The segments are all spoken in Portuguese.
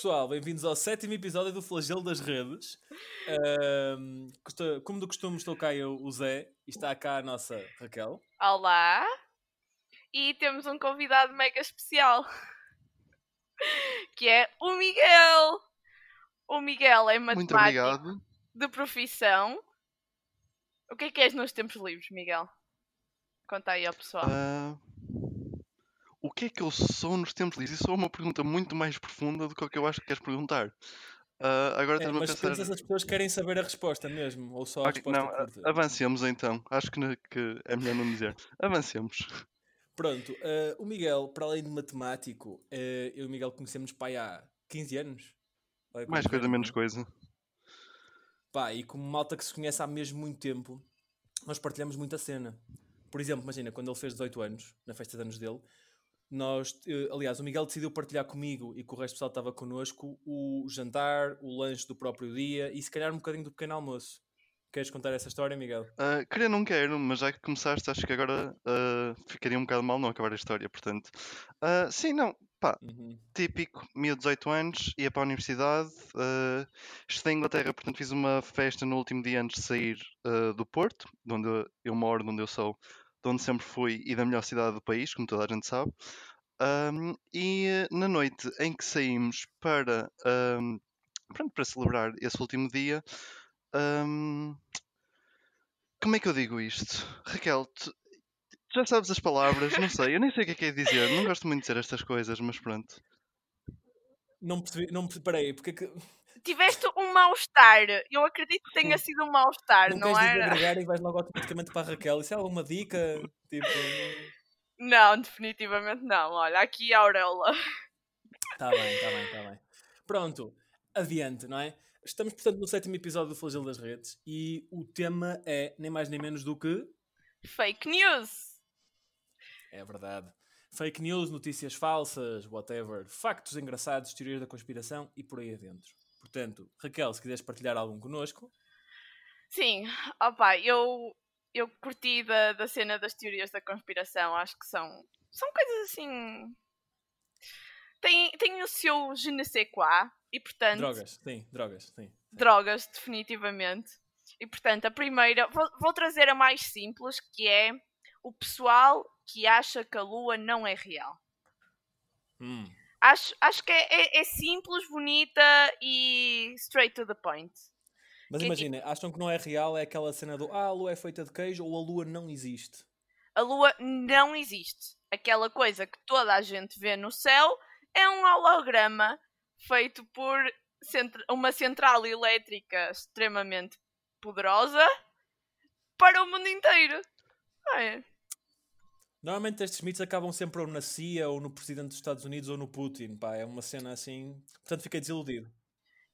pessoal, bem-vindos ao sétimo episódio do Flagelo das Redes. Como do costume, estou cá eu, o Zé, e está cá a nossa Raquel. Olá! E temos um convidado mega especial que é o Miguel. O Miguel é Muito matemático obrigado. de profissão. O que é que és nos tempos livres, Miguel? Conta aí ao pessoal. Ah, o que é que eu sou nos tempos livres? Isso é uma pergunta muito mais profunda do que o que eu acho que queres perguntar. Ah, agora É, a mas pensar. todas essas pessoas querem saber a resposta mesmo, ou só a Ok, resposta não, curta. avancemos então. Acho que, que é melhor não dizer. Avancemos. Pronto, ah, o Miguel, para além de matemático, eh, eu e o Miguel conhecemos pai há 15 anos. É Mais coisa, anos, menos coisa. Pá, e como malta que se conhece há mesmo muito tempo, nós partilhamos muita cena. Por exemplo, imagina, quando ele fez 18 anos, na festa de anos dele, nós, eh, aliás, o Miguel decidiu partilhar comigo e que o resto do pessoal estava connosco o jantar, o lanche do próprio dia e se calhar um bocadinho do pequeno almoço. Queres contar essa história, Miguel? Ah, querer não quero, mas já que começaste, acho que agora ah, ficaria um bocado mal não acabar a história. Portanto, ah, sim, não. Pá, Uhum. típico, miúdo 18 anos, ia para a universidade, uh, estudei em Inglaterra, portanto fiz uma festa no último dia antes de sair uh, do Porto, de onde eu- eu moro, de onde eu sou, de onde sempre fui e da melhor cidade do país, como toda a gente sabe. Um, e uh, na noite em que saímos para, um, pronto, para celebrar esse último dia, um, como é que eu digo isto? Raquel, tu, já sabes as palavras, não sei, eu nem sei o que é que é dizer, não gosto muito de dizer estas coisas, mas pronto. Não percebi, não percebi, peraí, porque é que Tiveste um mal-estar. Eu acredito que tenha sido um mal-estar, não, não, era? desagregar e vais logo automaticamente para a Raquel? Isso é alguma dica? Tipo, Não, definitivamente não. Olha, aqui a Auréola. Está bem, está bem, está bem. Pronto, adiante, não é? Estamos, portanto, no sétimo episódio do Flagelo das Redes e o tema é nem mais nem menos do que. Fake news. É verdade. Fake news, notícias falsas, whatever, factos engraçados, teorias da conspiração e por aí adentro. Portanto, Raquel, se quiseres partilhar algum connosco, Sim, opa, eu, eu curti da, da cena das teorias da conspiração. Acho que são, são coisas assim. Tem, tem o seu je ne sais quoi e, portanto, drogas, sim, drogas, sim. drogas, definitivamente. E portanto, a primeira, vou, vou trazer a mais simples, que é o pessoal que acha que a Lua não é real. Hum, Acho, acho que é, é- é simples, bonita e straight to the point. Mas Que- imagina, acham que não é real, é aquela cena do ah, a lua é feita de queijo ou a lua não existe. A Lua não existe. Aquela coisa que toda a gente vê no céu é um holograma feito por uma central elétrica extremamente poderosa para o mundo inteiro. É? Normalmente estes mitos acabam sempre ou na CIA, ou no presidente dos Estados Unidos, ou no Putin. Pá, é uma cena assim. Portanto, fiquei desiludido.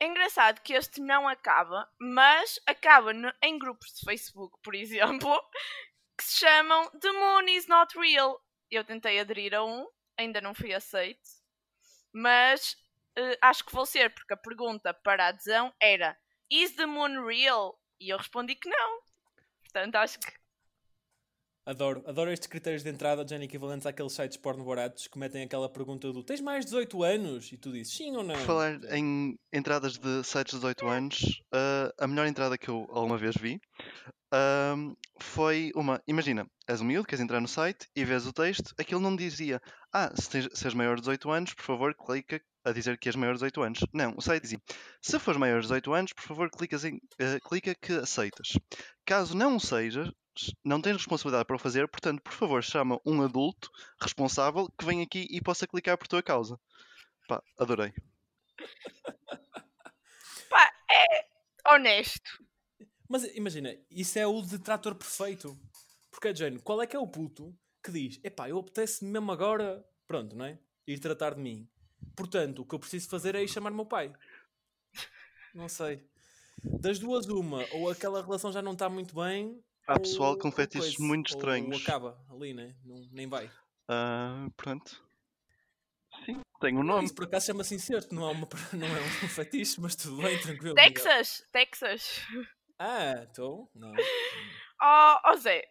É engraçado que este não acaba, mas acaba no- em grupos de Facebook, por exemplo, que se chamam The Moon is not real. Eu tentei aderir a um, ainda não fui aceito, mas eh, acho que vou ser, porque a pergunta para a adesão era Is the moon real? E eu respondi que não. Portanto, acho que Adoro, adoro estes critérios de entrada, Jenny, equivalentes àqueles sites porno baratos que metem aquela pergunta do tens mais de 18 anos? E tu dizes sim ou não? Por falar em entradas de sites de 18 anos, ah, a melhor entrada que eu alguma vez vi ahm, foi uma. Imagina, és um miúdo, queres entrar no site e vês o texto, aquilo não dizia Ah, se, tens, se és maior de 18 anos, por favor, clica a dizer que és maior de 18 anos. Não, o site dizia Se fores maior de 18 anos, por favor, em, ah, clica que aceitas. Caso não sejas, não tens responsabilidade para o fazer, portanto, por favor, chama um adulto responsável que venha aqui e possa clicar por tua causa. Pá, adorei. pá, é honesto. Mas imagina, isso é o detrator perfeito. Porque, Jane, qual é que é o puto que diz: epá, eu apetece mesmo agora, pronto, não é? Ir tratar de mim. Portanto, o que eu preciso fazer é ir chamar o meu pai. Não sei. Das duas, uma, ou aquela relação já não está muito bem. Há pessoal com fetiches coisa, muito ou estranhos. acaba ali, né? Não, nem vai. Ah, pronto. Sim, tem um nome. Isso por acaso chama-se incerto, não é, uma, não é um fetiche, mas tudo bem, tranquilo. Texas, Texas. Ah, então. Não. Oh, oh Zé,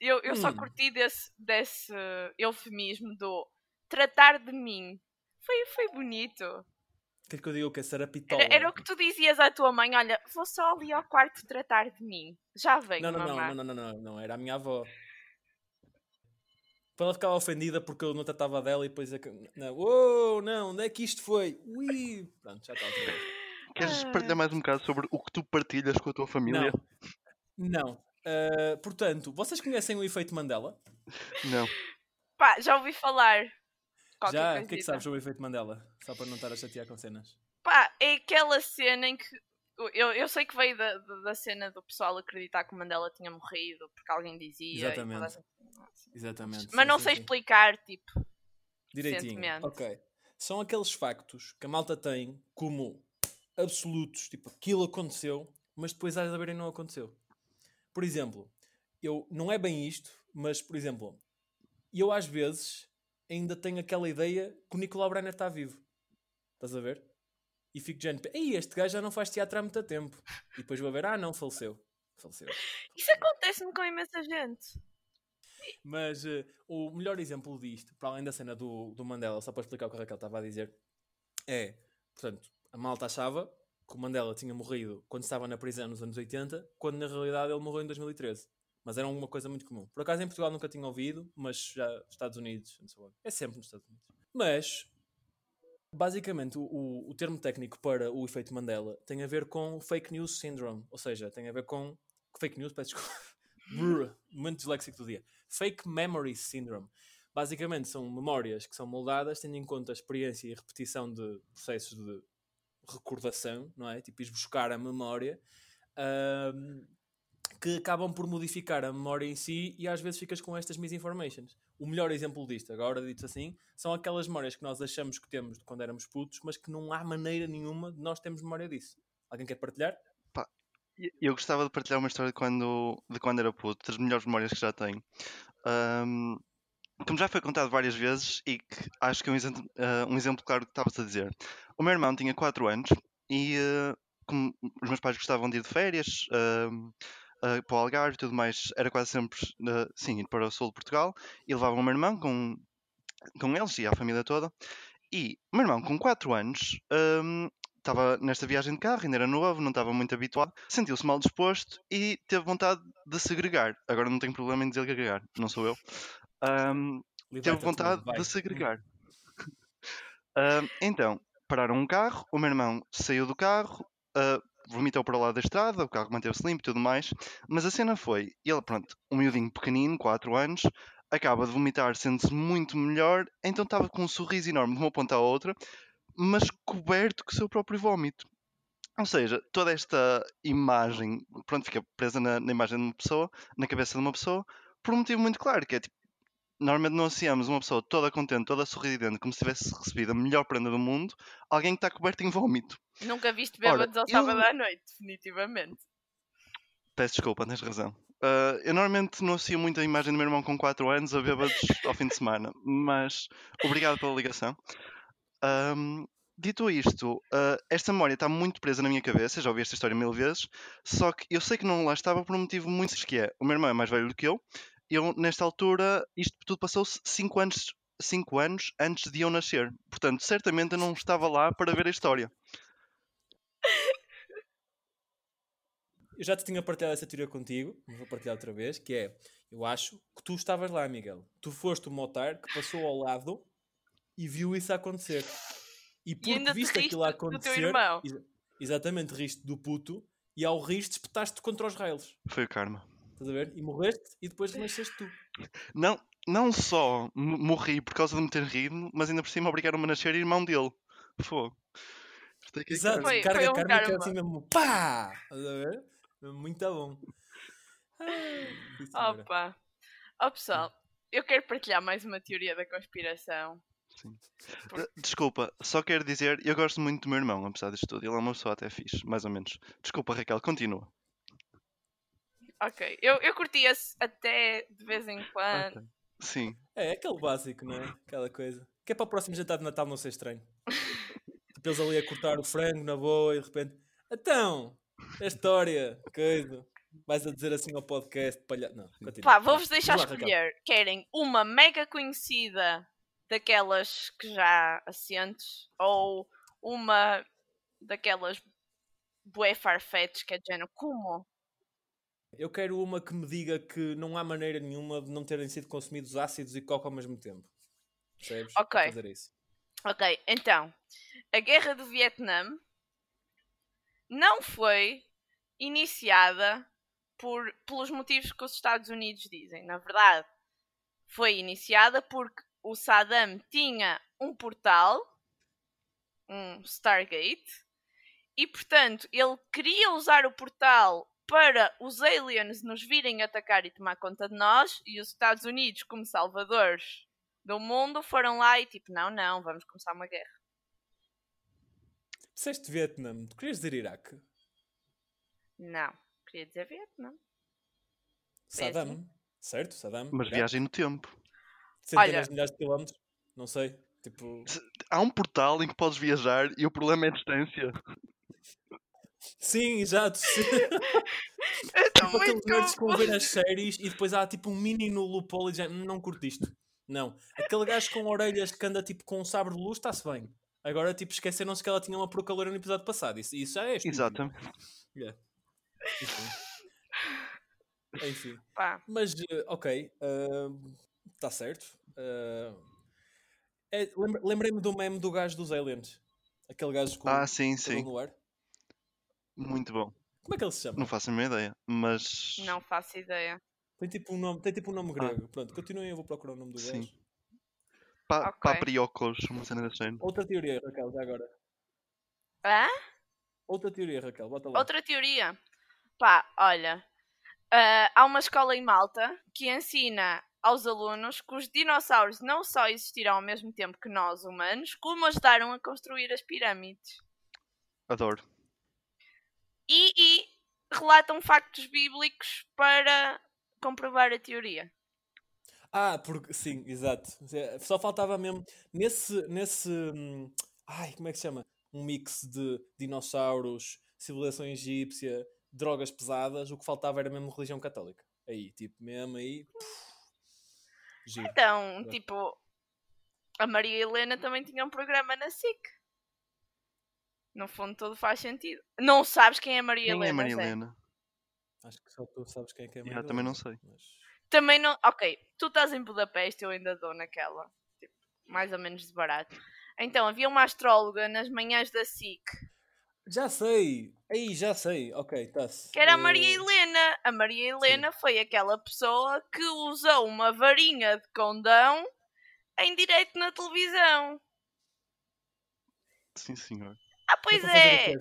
eu, eu só Hum. curti desse, desse eufemismo do tratar de mim. Foi, foi bonito. Quer que eu diga o que? Sarapitola. Era, era o que tu dizias à tua mãe: olha, vou só ali ao quarto tratar de mim. Já venho, Não, não, não, mamá. não, não, não, não, não, era a minha avó. Ela ficava ofendida porque eu não tratava dela e depois. é que- Não, oh, não, onde é que isto foi? Ui! Pronto, já está outra vez. Queres Ah. partilhar mais um bocado sobre o que tu partilhas com a tua família? Não. Não. Ah, portanto, vocês conhecem o efeito Mandela? Não. Pá, já ouvi falar. Qualquer Já? O que é que sabes sobre o efeito Mandela? Só para não estar a chatear com cenas. Pá, é aquela cena em que. Eu, eu sei que veio da, da, cena do pessoal acreditar que o Mandela tinha morrido porque alguém dizia. Exatamente. essa- Exatamente. Mas sim, não sim, sei sim. explicar, tipo. Direitinho. Recentemente. Ok. São aqueles factos que a malta tem como absolutos, tipo, aquilo aconteceu, mas depois às verem não aconteceu. Por exemplo, eu não é bem isto, mas por exemplo, eu às vezes ainda tenho aquela ideia que o Nicolau Brenner está vivo. Estás a ver? E fico dizendo, ei, este gajo já não faz teatro há muito tempo. E depois vou ver, ah não, faleceu. Faleceu. Isso acontece-me com imensa gente. Mas eh, o melhor exemplo disto, para além da cena do, do Mandela, só para explicar o que a Raquel estava a dizer, é, portanto, a malta achava que o Mandela tinha morrido quando estava na prisão nos anos 80, quando na realidade ele morreu em 2013. Mas era uma coisa muito comum. Por acaso em Portugal nunca tinha ouvido, mas já Estados Unidos, and so on. é sempre nos Estados Unidos. Mas, basicamente, o, o, termo técnico para o efeito Mandela tem a ver com fake news syndrome, ou seja, tem a ver com fake news, peço desculpa. Momento disléxico do dia. Fake memory syndrome. Basicamente são memórias que são moldadas tendo em conta a experiência e a repetição de processos de recordação, não é? Tipo, ir buscar a memória, ahm, que acabam por modificar a memória em si e às vezes ficas com estas misinformations. O melhor exemplo disto, agora dito assim, são aquelas memórias que nós achamos que temos de quando éramos putos, mas que não há maneira nenhuma de nós termos memória disso. Alguém quer partilhar? E- Eu gostava de partilhar uma história de quando, de quando era puto, das melhores memórias que já tenho. Ahm, como já foi contado várias vezes e que acho que é um exemplo, ah, um exemplo claro do que estavas a dizer. O meu irmão tinha 4 anos e ah, como os meus pais gostavam de ir de férias ahm, ah, para o Algarve e tudo mais, era quase sempre ah, sim, ir para o sul de Portugal e levavam o meu irmão com, com eles e a família toda. E o meu irmão, com 4 anos, ahm, estava nesta viagem de carro, ainda era novo, não estava muito habituado, sentiu-se mal disposto e teve vontade de segregar. Agora não tenho problema em dizer agregar, não sou eu. Ahm, teve Liberta-te, vontade de segregar. Ahm, então, pararam um carro, o meu irmão saiu do carro, ah, vomitou para o lado da estrada, o carro manteve-se limpo e tudo mais, mas a cena foi, ele, pronto, um miudinho pequenino, 4 anos, acaba de vomitar, sente-se muito melhor, então estava com um sorriso enorme de uma ponta à outra, mas coberto com o seu próprio vómito. Ou seja, toda esta imagem, pronto, fica presa na, na imagem de uma pessoa, na cabeça de uma pessoa, por um motivo muito claro, que é tipo, normalmente não associamos uma pessoa toda contente, toda sorridente, como se tivesse recebido a melhor prenda do mundo, alguém que está coberto em vómito. Nunca viste Ora, bêbados ao eu- sábado à noite, definitivamente. Peço desculpa, tens razão. Ah, eu normalmente não associo muito a imagem do meu irmão com 4 anos a bêbados ao fim de semana, mas obrigado pela ligação. Ahm, dito isto, ah, esta memória está muito presa na minha cabeça, já ouvi esta história mil vezes, só que eu sei que não lá estava por um motivo muito simples, que é, o meu irmão é mais velho do que eu, eu, nesta altura, isto tudo passou-se 5 anos, cinco anos antes de eu nascer. Portanto, certamente eu não estava lá para ver a história. Eu já te tinha partilhado essa teoria contigo, mas vou partilhar outra vez, que é, eu acho que tu estavas lá, Miguel. Tu foste o motar que passou ao lado e viu isso acontecer. E porque te viste aquilo do a teu acontecer, irmão. exa- exatamente, riste do puto, e ao riste espetaste-te contra os rails. Foi o karma. Estás a ver? E morreste e depois renasceste tu. Não, não só morri por causa de me ter rido, mas ainda por cima obrigaram-me a nascer irmão dele. Fogo. É é Exato. Foi- carga foi um karma. assim mesmo, pá! Estás a ver? Muito bom. Ah. Opa. Ó pessoal, eu quero partilhar mais uma teoria da conspiração. Sim. Eh, Desculpa, só quero dizer, eu gosto muito do meu irmão, apesar disto tudo. Ele é uma pessoa até fixe, mais ou menos. Desculpa, Raquel, continua. Ok, eu, eu curtia-se até de vez em quando. Ok. Sim. É, aquele básico, não é? Aquela coisa. Que é para o próximo jantar de Natal não ser estranho. tipo, eles ali a cortar o frango na boa e de repente. Então, a história, coisa. Vais a dizer assim ao podcast, palha... Não, continua. Pá, vou-vos deixar lá, Raquel. escolher. Querem uma mega conhecida daquelas que já assentes ou uma daquelas bué farfetch que é de género como? Eu quero uma que me diga que não há maneira nenhuma de não terem sido consumidos ácidos e coca ao mesmo tempo. Percebes? Ok. fazer isso. Ok, então, a guerra do Vietnã não foi iniciada por, pelos motivos que os Estados Unidos dizem. Na verdade, foi iniciada porque o Saddam tinha um portal, um Stargate, e portanto ele queria usar o portal para os aliens nos virem atacar e tomar conta de nós, e os Estados Unidos, como salvadores do mundo, foram lá e tipo, não, não, vamos começar uma guerra. Disseste Vietnã, tu querias dizer Iraque? Não, queria dizer Vietnã. Saddam, certo? Saddam. Mas Iraque. viagem no tempo. Centenas Olha- de milhares de quilómetros, não sei. Tipo, Há um portal em que podes viajar e o problema é a distância. Sim, exato. sim. Tô tipo aqueles muito nerds que vão ver confusa. as séries e depois há tipo um mini no loophole e já "Hum, não curto isto. Não. Aquele gajo com orelhas que anda tipo com um sabre de luz está-se bem. Agora, tipo, esqueceram-se que ela tinha uma peruca loira no episódio passado. Isso, isso já é estúpido. Exatamente. Yeah. Enfim. Enfim. Pá, Mas, eh, ok. Está certo. Ah, é, Lembrei-me do meme do gajo dos aliens. Aquele gajo com Ah, sim, sim. no ar. Muito bom. Como é que ele se chama? Não faço a minha ideia. Mas. não faço ideia. Tem tipo um nome, tem tipo um nome grego. Pronto, continuem, eu vou procurar o nome do Ah. Sim. gajo. Pa Ok. Papriocos, uma cena da cena. Outra teoria, Raquel, já agora. Hã? Outra teoria, Raquel, bota lá. Outra teoria. Pá, olha. ah, há uma escola em Malta que ensina aos alunos que os dinossauros não só existiram ao mesmo tempo que nós, humanos, como ajudaram a construir as pirâmides. Adoro. E, e relatam factos bíblicos para comprovar a teoria. Ah, porque sim, exato. É, Só faltava mesmo nesse, nesse, hum, ai, como é que se chama? Um mix de dinossauros, civilização egípcia, drogas pesadas. O que faltava era mesmo religião católica. Aí, tipo, mesmo aí. puf. Então, tipo, a Maria Helena também tinha um programa na SIC. No fundo, tudo faz sentido. Não sabes quem é a Maria Quem Helena? é Maria? Helena? Acho que só tu sabes quem é que é a Já, Maria também não Helena, sei. mas- Também não. Ok, tu estás em Budapeste, eu ainda dou naquela. Tipo, mais ou menos de barato. Então, havia uma astróloga nas manhãs da SIC, Já sei! Aí, já sei. Ok, está-se. que era a Maria Eh, Helena. A Maria Helena foi aquela pessoa que usou uma varinha de condão em direto na televisão. Sim, senhor. Ah, pois é!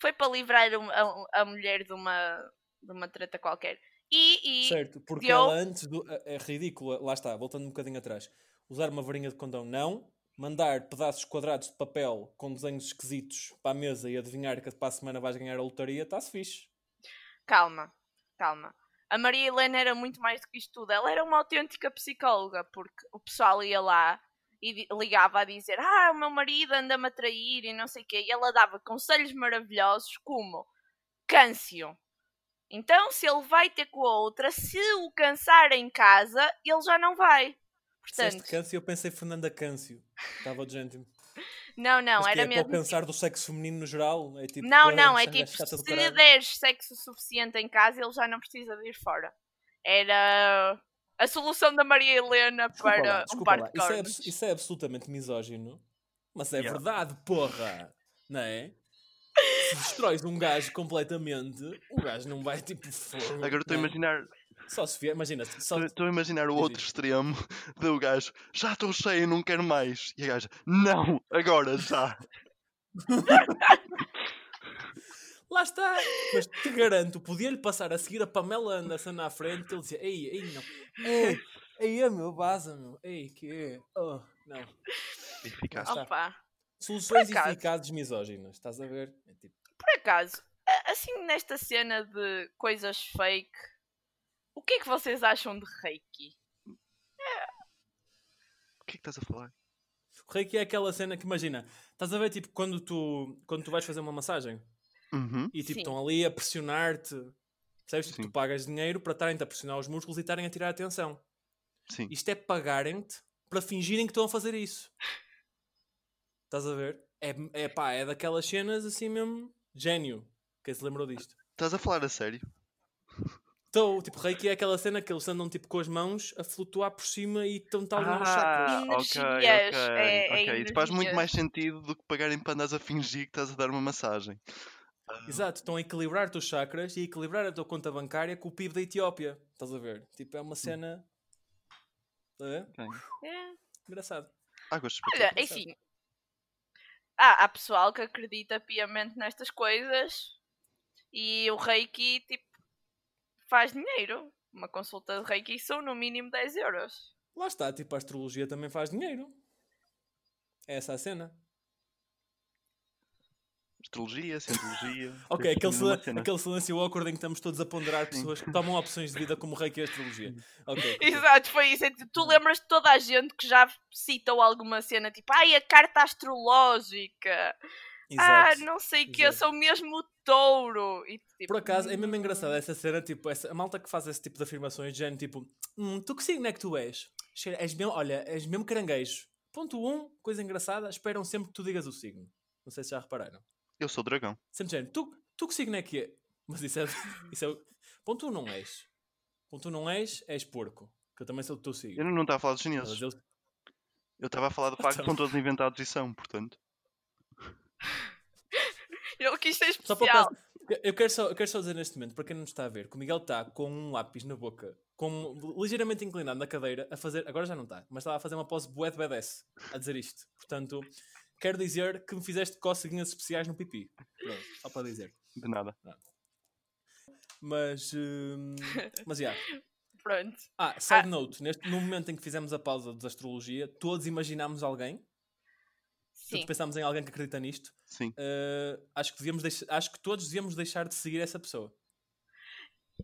Foi para livrar a, a mulher de uma, de uma treta qualquer. E, e Certo, porque deu- ela antes do. É é ridícula, lá está, voltando um bocadinho atrás. Usar uma varinha de condão, não. Mandar pedaços quadrados de papel com desenhos esquisitos para a mesa e adivinhar que para a semana vais ganhar a lotaria, está-se fixe. calma, calma. A Maria Helena era muito mais do que isto tudo. Ela era uma autêntica psicóloga, porque o pessoal ia lá e ligava a dizer: Ah, o meu marido anda-me a trair e não sei o quê. E ela dava conselhos maravilhosos como câncio. Então, se ele vai ter com a outra, se o cansar em casa, ele já não vai. Disseste Portanto, Câncio, eu pensei Fernanda Câncio. Estava de gente. não, não, Mas era é para mesmo. o cansar do sexo feminino no geral? É tipo, Não, para não, é tipo, se lhe deres sexo suficiente em casa, ele já não precisa de ir fora. Era a solução da Maria Helena Desculpa para lá, um par lá. de Isso é, isso é absolutamente misógino. Mas é Yeah. verdade, porra! Não é? Se destróis um gajo completamente, o gajo não vai tipo fogo. Agora estou a é? imaginar. Só se vier, imagina, Estou a imaginar o outro extremo do gajo. Já estou cheio, não quero mais. E a gaja, não, agora já. Lá está! Mas te garanto, podia-lhe passar a seguir a Pamela Anderson à frente ele dizia: Ei, ei, não. Ei, ei, é meu, baza, meu. Ei, que é? Oh, não. Eficaz. Opa, Soluções acaso. eficazes misóginas, estás a ver? É tipo, por acaso, assim nesta cena de coisas fake, o que é que vocês acham de Reiki? O que é que estás a falar? o reiki é aquela cena que imagina, estás a ver tipo quando tu, quando tu vais fazer uma massagem Uhum. E tipo, estão ali a pressionar-te. Percebes? Tipo, tu pagas dinheiro para estarem-te a pressionar os músculos e estarem a tirar a atenção. Sim. Isto é pagarem-te para fingirem que estão a fazer isso. Estás a ver? É, é pá, é daquelas cenas assim mesmo. Gênio. Quem se lembrou disto? Estás a falar a sério? Estou, tipo, Reiki é aquela cena que eles andam tipo com as mãos a flutuar por cima e estão tal Ah, chakras. ok, ok. é- é ok. Isso faz muito mais sentido do que pagarem para andares a fingir que estás a dar uma massagem. Exato, estão a equilibrar-te os chakras e a equilibrar a tua conta bancária com o PIB da Etiópia. Estás a ver? Tipo, é uma cena. Estás a ver? Ok. É. Engraçado. Ah, gosto de Olha, enfim. Há, há pessoal que acredita piamente nestas coisas e o Reiki, tipo, faz dinheiro. Uma consulta de Reiki são no mínimo 10 euros. Lá está, tipo, a astrologia também faz dinheiro. É essa a cena. Astrologia, cientologia. Ok, aquele, cena. aquele silêncio awkward em que estamos todos a ponderar pessoas que tomam opções de vida como Reiki e astrologia. Ok. Exato, foi isso. É tipo, Tu lembras de toda a gente que já citou alguma cena tipo, ai, a carta astrológica. Ah, Exato. não sei o que, exato. sou mesmo touro. E, tipo, Por acaso, é mesmo hum, engraçado essa cena, tipo, essa, a malta que faz esse tipo de afirmações, de género, tipo, hum, tu que signo é que tu és? Cheira- És mesmo, olha, és mesmo caranguejo. Ponto 1, um, coisa engraçada, esperam sempre que tu digas o signo. Não sei se já repararam. Eu sou dragão. Sempre género, tu, tu que signo é que é? Mas isso é. Isso é ponto 1 um, não és. Ponto 1 um, não és, és porco. Que eu também sou do teu Eu signo. não não estava a falar dos chineses. eles- Eu estava a falar do facto que Então. são todos inventados e são, portanto. Eu quis ser Só para especial. caso- eu quero, só, eu quero só dizer neste momento, para quem não está a ver, que o Miguel está com um lápis na boca, com, ligeiramente inclinado na cadeira, a fazer. Agora já não está, mas estava a fazer uma pose bué de BDS a dizer isto. Portanto, quero dizer que me fizeste coceguinhas especiais no pipi. Pronto, só para dizer. De nada. Mas. hum, mas já. Pronto. Ah, side note: neste, no momento em que fizemos a pausa da astrologia, todos imaginámos alguém, Sim. todos pensámos em alguém que acredita nisto. Sim. Uh, acho, que devíamos deixar- acho que todos devíamos deixar de seguir essa pessoa.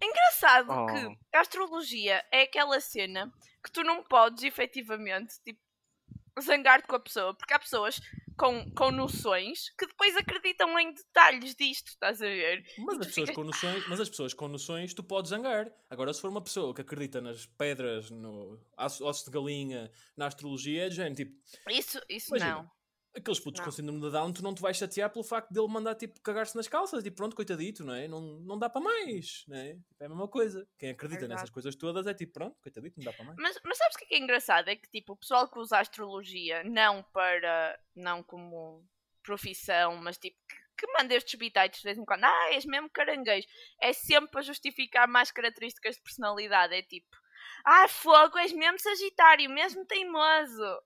Engraçado Oh. que a astrologia é aquela cena que tu não podes efetivamente tipo, zangar-te com a pessoa, porque há pessoas com, com noções que depois acreditam em detalhes disto, estás a ver? Mas as, pessoas ficas- com noções, mas as pessoas com noções tu podes zangar. Agora, se for uma pessoa que acredita nas pedras, no osso- de galinha, na astrologia, é de género, tipo, Isso, isso Imagina. não. Aqueles putos Não. com síndrome de Down, tu não te vais chatear pelo facto dele mandar tipo cagar-se nas calças e pronto, coitadito, não é? Não, não dá para mais, não é? Tipo, É a mesma coisa. Quem acredita Verdade. nessas coisas todas é tipo, pronto, coitadito, não dá para mais. Mas, mas sabes o que é, que é engraçado? É que tipo, o pessoal que usa a astrologia não para. não como profissão, mas tipo, que, que manda estes bitites de vez em quando, ah, és mesmo caranguejo, é sempre para justificar mais características de personalidade. É tipo, ah, fogo, és mesmo sagitário, mesmo teimoso.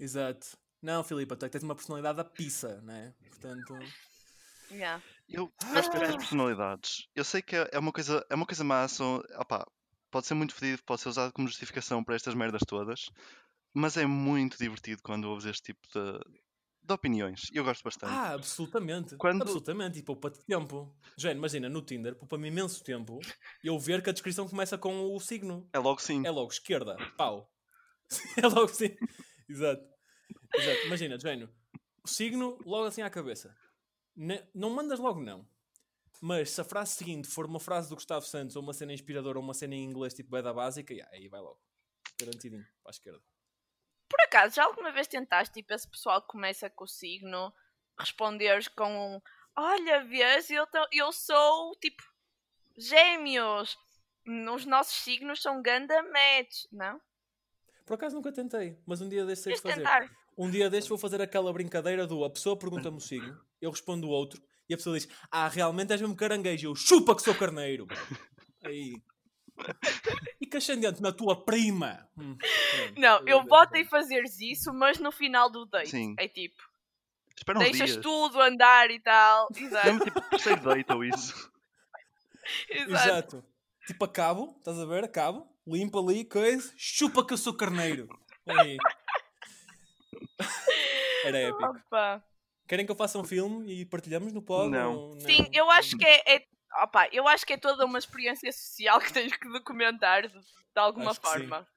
Exato. Não, Filipe, até que tens uma personalidade da pizza, não é? Portanto, Yeah. Eu Ah! gosto destas personalidades. Eu sei que é é uma coisa, é uma coisa massa. opá, pode ser muito fedido, pode ser usado como justificação para estas merdas todas. Mas é muito divertido quando ouves este tipo de, de opiniões. Eu gosto bastante. Ah, absolutamente. Quando- Absolutamente. E poupa-te tempo. Jane, imagina, no Tinder, poupa-me imenso tempo eu ver que a descrição começa com o signo. É logo sim. É logo esquerda, pau. é logo assim. Exato. Exato. Imagina, Jane, o signo logo assim à cabeça. Ne- não mandas logo não. Mas se a frase seguinte for uma frase do Gustavo Santos ou uma cena inspiradora ou uma cena em inglês tipo bem da básica, yeah, aí vai logo. Garantidinho, para a esquerda. Por acaso, já alguma vez tentaste, tipo, esse pessoal que começa com o signo, responderes com um Olha, vês, eu, eu sou, tipo, gêmeos. Os nossos signos são ganda match, não? Por acaso nunca tentei, mas um dia Tens de fazer. tentar. Um dia destes vou fazer aquela brincadeira do a pessoa pergunta-me o signo, eu respondo o outro e a pessoa diz: Ah, realmente és mesmo caranguejo. Eu chupa que sou carneiro. Aí. E que ascendente na tua prima. Hum. Não, eu voto em fazeres isso, mas no final do date. Sim. É tipo, Espera uns deixas dias. tudo andar e tal. Exato. Mesmo tipo terceiro date ou isso. exato. Exato. Tipo, acabo, estás a ver? Acabo, limpa ali, coisa, chupa que eu sou carneiro. Aí. Era épico. Opa. Querem que eu faça um filme e partilhamos no pod? Não. ou Sim, eu acho que é, é- opa, eu acho que é toda uma experiência social que tens que documentar de, de alguma Acho que sim. forma.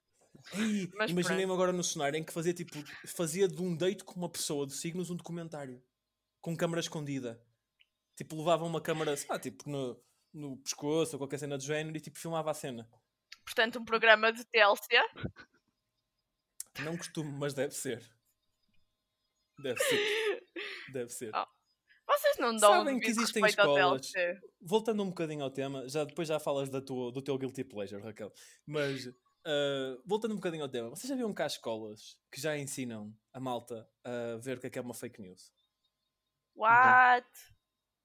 Imaginei-me agora no cenário em que fazia tipo, fazia de um date com uma pessoa de signos um documentário com câmara escondida. Tipo, levava uma câmara, sei lá, tipo, no, no pescoço ou qualquer cena do género e tipo, filmava a cena. Portanto, um programa de TLC. Não costumo, mas deve ser. Deve ser. Deve ser. Ah, Vocês não dão Sabem um que existem escolas-. Voltando um bocadinho ao tema, já depois já falas da tua, do teu guilty pleasure, Raquel. Mas ah, voltando um bocadinho ao tema, vocês já viram há escolas que já ensinam a malta a ver o que é que é uma fake news? What?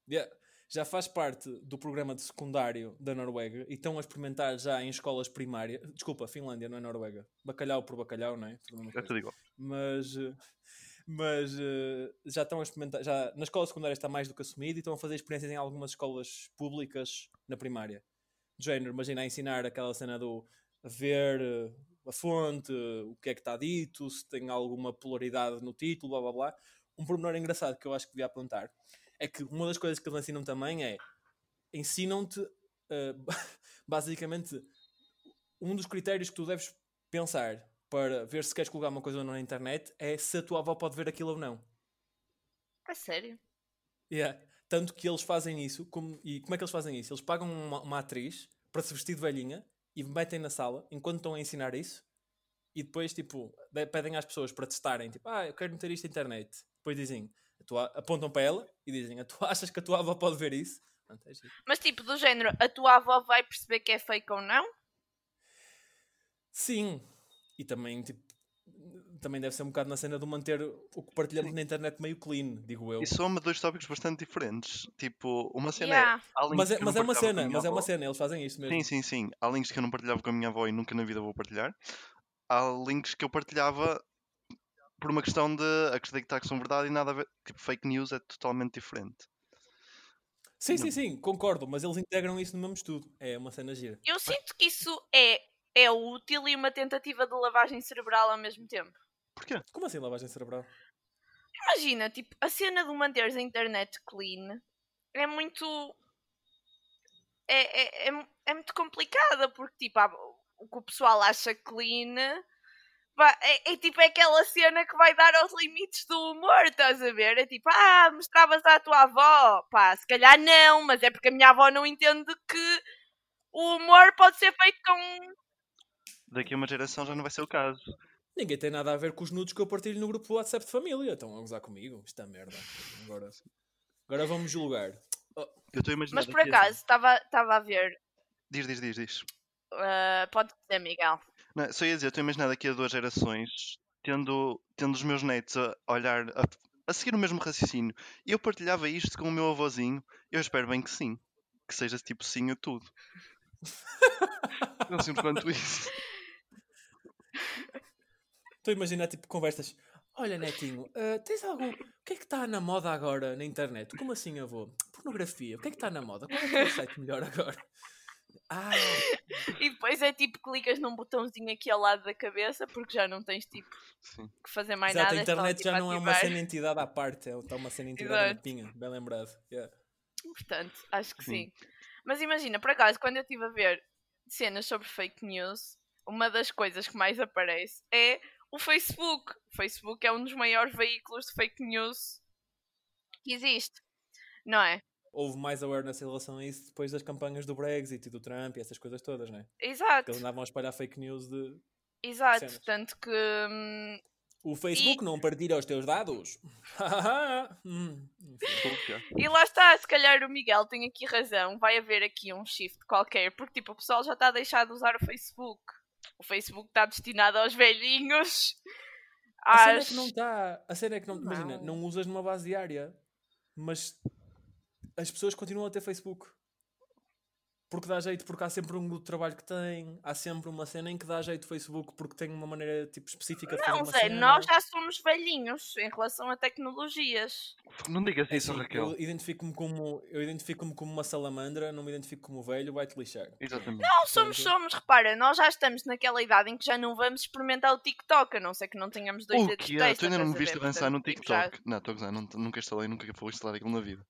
Yeah. Já faz parte do programa de secundário da Noruega e estão a experimentar já em escolas primárias. Desculpa, Finlândia, não é Noruega. Bacalhau por bacalhau, não é? Tudo É tudo igual. mas, eh, mas eh, já estão a experimentar, já, na escola secundária está mais do que assumido e estão a fazer experiências em algumas escolas públicas na primária. De género, imagina a ensinar aquela cena do ver eh, a fonte, o que é que está dito, se tem alguma polaridade no título, blá blá blá. Um pormenor engraçado que eu acho que devia apontar é que uma das coisas que eles ensinam também é ensinam-te eh, basicamente um dos critérios que tu deves pensar para ver se queres colocar uma coisa ou não na internet é se a tua avó pode ver aquilo ou não. A sério? Yeah. Tanto que eles fazem isso, como, e como é que eles fazem isso? Eles pagam uma, uma atriz para se vestir de velhinha e metem na sala enquanto estão a ensinar isso e depois tipo de- pedem às pessoas para testarem, tipo, ah, eu quero meter isto na internet. Depois dizem, tua- apontam para ela e dizem, tu achas que a tua avó pode ver isso? É. Mas tipo, do género, a tua avó vai perceber que é fake ou não? Sim, e também tipo também deve ser um bocado na cena de manter o que partilhamos na internet meio clean, digo eu. E soma dois tópicos bastante diferentes. Tipo, uma cena Yeah. é. Mas é, eu mas não é uma cena, mas é uma avó. cena, eles fazem isto mesmo. Sim, sim, sim. Há links que eu não partilhava com a minha avó e nunca na vida vou partilhar. Há links que eu partilhava por uma questão de acreditar que são verdade e nada a ver. Tipo, fake news é totalmente diferente. Sim, sim, sim, concordo, mas eles integram isso no mesmo estudo. É uma cena gira. Eu sinto que isso é, é útil e uma tentativa de lavagem cerebral ao mesmo tempo. Porquê? Como assim lavagem cerebral? Imagina, tipo, a cena de manteres a internet clean é muito. É, é, é, é muito complicada, porque, tipo, há- o que o pessoal acha clean é, é tipo é aquela cena que vai dar aos limites do humor, estás a ver? É tipo, ah, mostravas à tua avó. Pá, se calhar não, mas é porque a minha avó não entende que o humor pode ser feito com. Daqui a uma geração já não vai ser o caso. Ninguém tem nada a ver com os nudes que eu partilho no grupo do WhatsApp de família. Estão a gozar comigo? Isto é merda. Agora, agora vamos julgar. Eu estou a imaginar. Mas por a- acaso, estava estava a ver. Diz, diz, diz, diz. ah, pode dizer, Miguel. Não, só ia dizer, eu estou a imaginar daqui a duas gerações, tendo, tendo os meus netos a olhar, a, a seguir o mesmo raciocínio. E eu partilhava isto com o meu avôzinho. Eu espero bem que sim. Que seja tipo sim a tudo. Tão simples quanto isso. Estou a imaginar tipo conversas. Olha, netinho, ah, tens algum. O que é que está na moda agora na internet? Como assim, avô? Pornografia. O que é que está na moda? Qual é que é o site melhor agora? Ah, E depois é tipo, clicas num botãozinho aqui ao lado da cabeça, porque já não tens tipo Sim. que fazer mais exato, nada. a só, internet tipo, já não é uma ativar. cena entidade à parte, é está uma cena entidade Exato. pinha. Bem lembrado. Yeah. Portanto, acho que Sim. sim. Mas imagina, por acaso, quando eu estive a ver cenas sobre fake news, uma das coisas que mais aparece é o Facebook. O Facebook é um dos maiores veículos de fake news que existe. Não é? Houve mais awareness em relação a isso depois das campanhas do Brexit e do Trump e essas coisas todas, não é? Exato, Que eles andavam a espalhar fake news de. exato. cenas. Tanto que hum, O Facebook não partilha os teus dados. Hum? E lá está, se calhar o Miguel tem aqui razão, vai haver aqui um shift qualquer, porque tipo, o pessoal já está a deixar de usar o Facebook. O Facebook está destinado aos velhinhos. A cena é Às... que não está. A cena é que não. Imagina, Não. não usas numa base diária, mas as pessoas continuam a ter Facebook. Porque dá jeito, porque há sempre um grupo de trabalho que tem, há sempre uma cena em que dá jeito Facebook porque tem uma maneira tipo específica de fazer Não, uma Zé, cena. nós já somos velhinhos em relação a tecnologias. Não digas É isso, Raquel. eu identifico-me como, eu identifico-me como uma salamandra, não me identifico como velho, vai-te lixar. Exatamente. Não, somos, somos, repara, nós já estamos naquela idade em que já não vamos experimentar o TikTok, a não ser que não tenhamos dois O dedos que de é? testa, Tu ainda não me viste ver? avançar no tipo, já- TikTok. Não, estou a gozar, não- nunca instalei, nunca vou instalar aquilo na vida.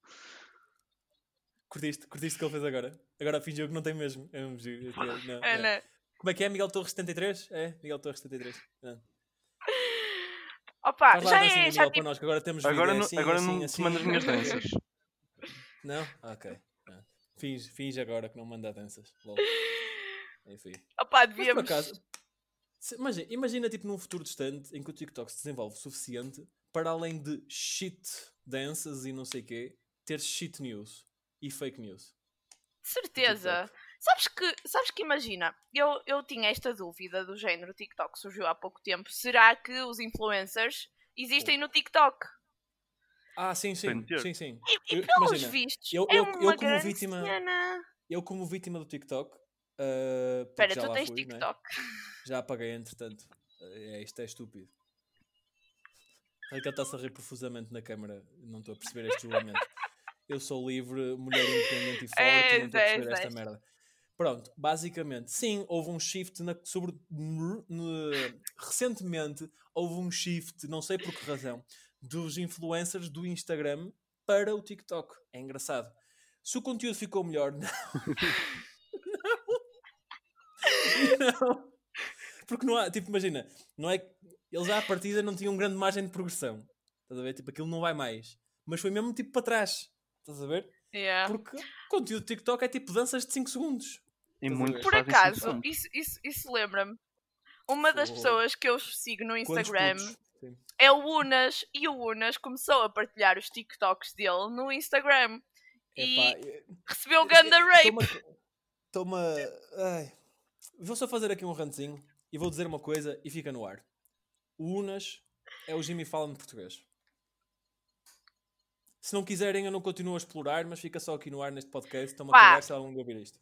Curtiste, curtiste o que ele fez agora? Agora fingiu que não tem mesmo. É um giro, eu não, É, é. né? Como é que é? Miguel Torres 73? É, Miguel Torres 73. Não. Opa, Faz lá já a dancinha, é, Miguel, já para tipo, nós, que agora temos Agora, vídeo, é não, assim, agora assim, não assim. te mando as minhas danças. Não? Ok. Ah. Finge, finge agora que não manda danças. Lol. Enfim. Mas por devíamos. acaso, se- imagina, imagina tipo num futuro distante em que o TikTok se desenvolve o suficiente para além de shit danças e não sei quê, ter shit news e fake news. De certeza. Sabes que, sabes que imagina, eu, eu tinha esta dúvida do género, o TikTok surgiu há pouco tempo. Será que os influencers existem no TikTok? Ah, sim, sim, sim, sim. E, e Eu- pelos imagina, vistos, eu- é eu- uma eu como grande vítima- cena. Eu como vítima do TikTok, porque Espera, já tu lá tens fui, né? TikTok. Já apaguei, entretanto. É, isto é estúpido. É que ele está-se a rir profusamente na câmara. Não estou a perceber este julgamento. Eu sou livre, mulher independente e forte, És, não a perceber és, esta és. merda. Pronto, basicamente, sim, houve um shift na, sobre, no- no- recentemente houve um shift, não sei por que razão, dos influencers do Instagram para o TikTok. É engraçado. Se o conteúdo ficou melhor, não. não. não. Porque não há, tipo, imagina, não é eles à partida não tinham grande margem de progressão. Estás a ver? Tipo, aquilo não vai mais. Mas foi mesmo tipo para trás. Estás a ver? Yeah. Porque o conteúdo do TikTok é tipo danças de 5 segundos. E ver? Por acaso, isso, isso, isso lembra-me. Uma das Fogo. pessoas que eu sigo no Instagram é o Unas e o Unas começou a partilhar os TikToks dele no Instagram e Epá, eu- recebeu ganda rape. Toma. Ai. Vou só fazer aqui um rantzinho e vou dizer uma coisa e fica no ar. O Unas é o Jimmy Fallon português. Se não quiserem, eu não continuo a explorar, mas fica só aqui no ar neste podcast. Estão-me a Pá. cagar se algum ouvir isto.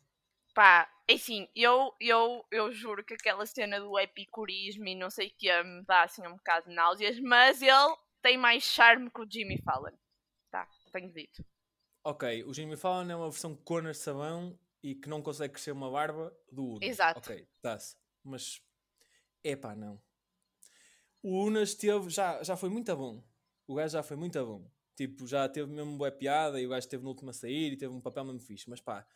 Pá, é assim, eu, eu, eu juro que aquela cena do epicurismo e não sei o que me dá assim um bocado de náuseas, mas ele tem mais charme que o Jimmy Fallon. Tá, tenho dito. Ok, o Jimmy Fallon é uma versão corner de sabão e que não consegue crescer uma barba do Unas. Exato. Ok, está-se. Mas, epá, não. O Unas teve, já, já foi muito bom. O gajo já foi muito bom. Tipo, já teve mesmo boa piada e o gajo esteve no último a sair e teve um papel mesmo fixe. Mas pá,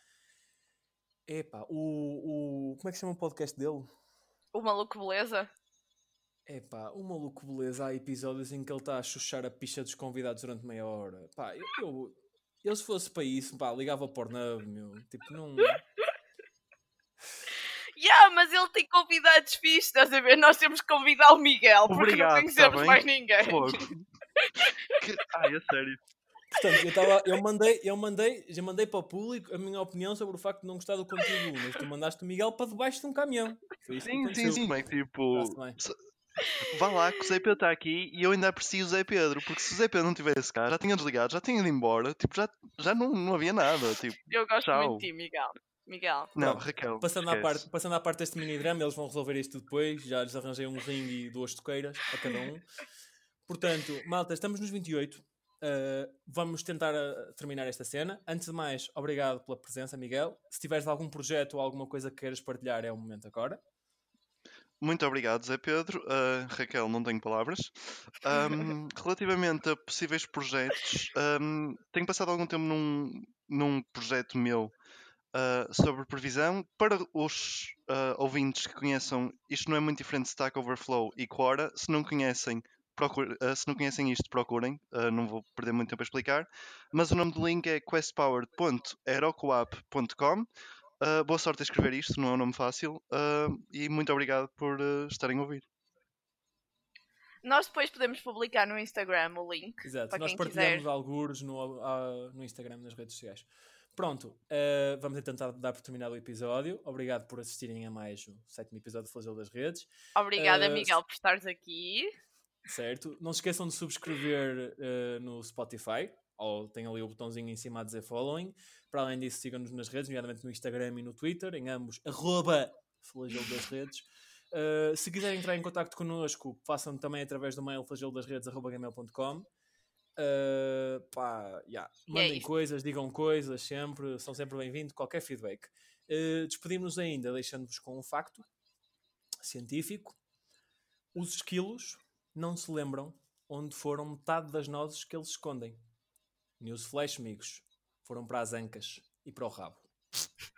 epá, o, o... Como é que se chama o podcast dele? O maluco beleza? Epá, o maluco beleza, há episódios em que ele está a chuchar a picha dos convidados durante meia hora. Pá, eu, eu, eu se fosse para isso, pá, ligava para o Pornhub, meu. Tipo, não... Yeah, mas ele tem convidados fixos, estás a ver? Nós temos que convidar o Miguel, porque Obrigado, não tá conhecemos bem? mais ninguém. Fogo. Que- Ai, é sério. Portanto, eu, tava, eu, mandei, eu mandei, já mandei para o público a minha opinião sobre o facto de não gostar do conteúdo, mas tu mandaste o Miguel para debaixo de um caminhão. Foi isso que Sim, sim, sim. Como é que tipo. Vá lá que o Zé Pedro está aqui e eu ainda aprecio o Zé Pedro, porque se o Zé Pedro não tivesse cá, já tinha desligado, já tinha ido embora, tipo, já, já não, não havia nada. Tipo, Eu gosto Tchau. muito de ti, Miguel. Miguel. não, Raquel. Passando à, parte, passando à parte deste mini drama, eles vão resolver isto depois. Já lhes arranjei um ringue e duas toqueiras a cada um. Portanto, malta, estamos nos 28. Uh, vamos tentar uh, terminar esta cena. Antes de mais, obrigado pela presença, Miguel. Se tiveres algum projeto ou alguma coisa que queiras partilhar, é o momento agora. Muito obrigado, Zé Pedro. Ah, Raquel, não tenho palavras. Ahm, relativamente a possíveis projetos, ahm, tenho passado algum tempo num, num projeto meu ah, sobre previsão. Para os ah, ouvintes que conheçam, isto não é muito diferente de Stack Overflow e Quora. Se não conhecem, procure- ah, se não conhecem isto, procurem. Ah, não vou perder muito tempo a explicar. Mas o nome do link é questpowered.herocoap.com. Uh, boa sorte a escrever isto, não é um nome fácil. uh, e muito obrigado por uh, estarem a ouvir. Nós depois podemos publicar no Instagram o link. Exato, Para nós quem partilhamos quiser. alguns no, ah, no Instagram, nas redes sociais. Pronto, eh, vamos tentar dar por terminado o episódio. Obrigado por assistirem a mais o sétimo episódio de Flagelo das Redes. Obrigada, Eh, Miguel, por estares aqui. Certo? Não se esqueçam de subscrever eh, no Spotify, ou tem ali o botãozinho em cima a dizer following. Para além disso, sigam-nos nas redes, nomeadamente no Instagram e no Twitter, em ambos, arroba flagelo das redes. Uh, se quiserem entrar em contato connosco, façam também através do mail flageldasredes.gmail.com uh, pá, yeah. É Mandem isto. coisas, digam coisas sempre, são sempre bem-vindos, qualquer feedback. Uh, Despedimos-nos ainda deixando-vos com um facto científico. Os esquilos não se lembram onde foram metade das nozes que eles escondem. Newsflash, amigos. Foram para as ancas e para o rabo.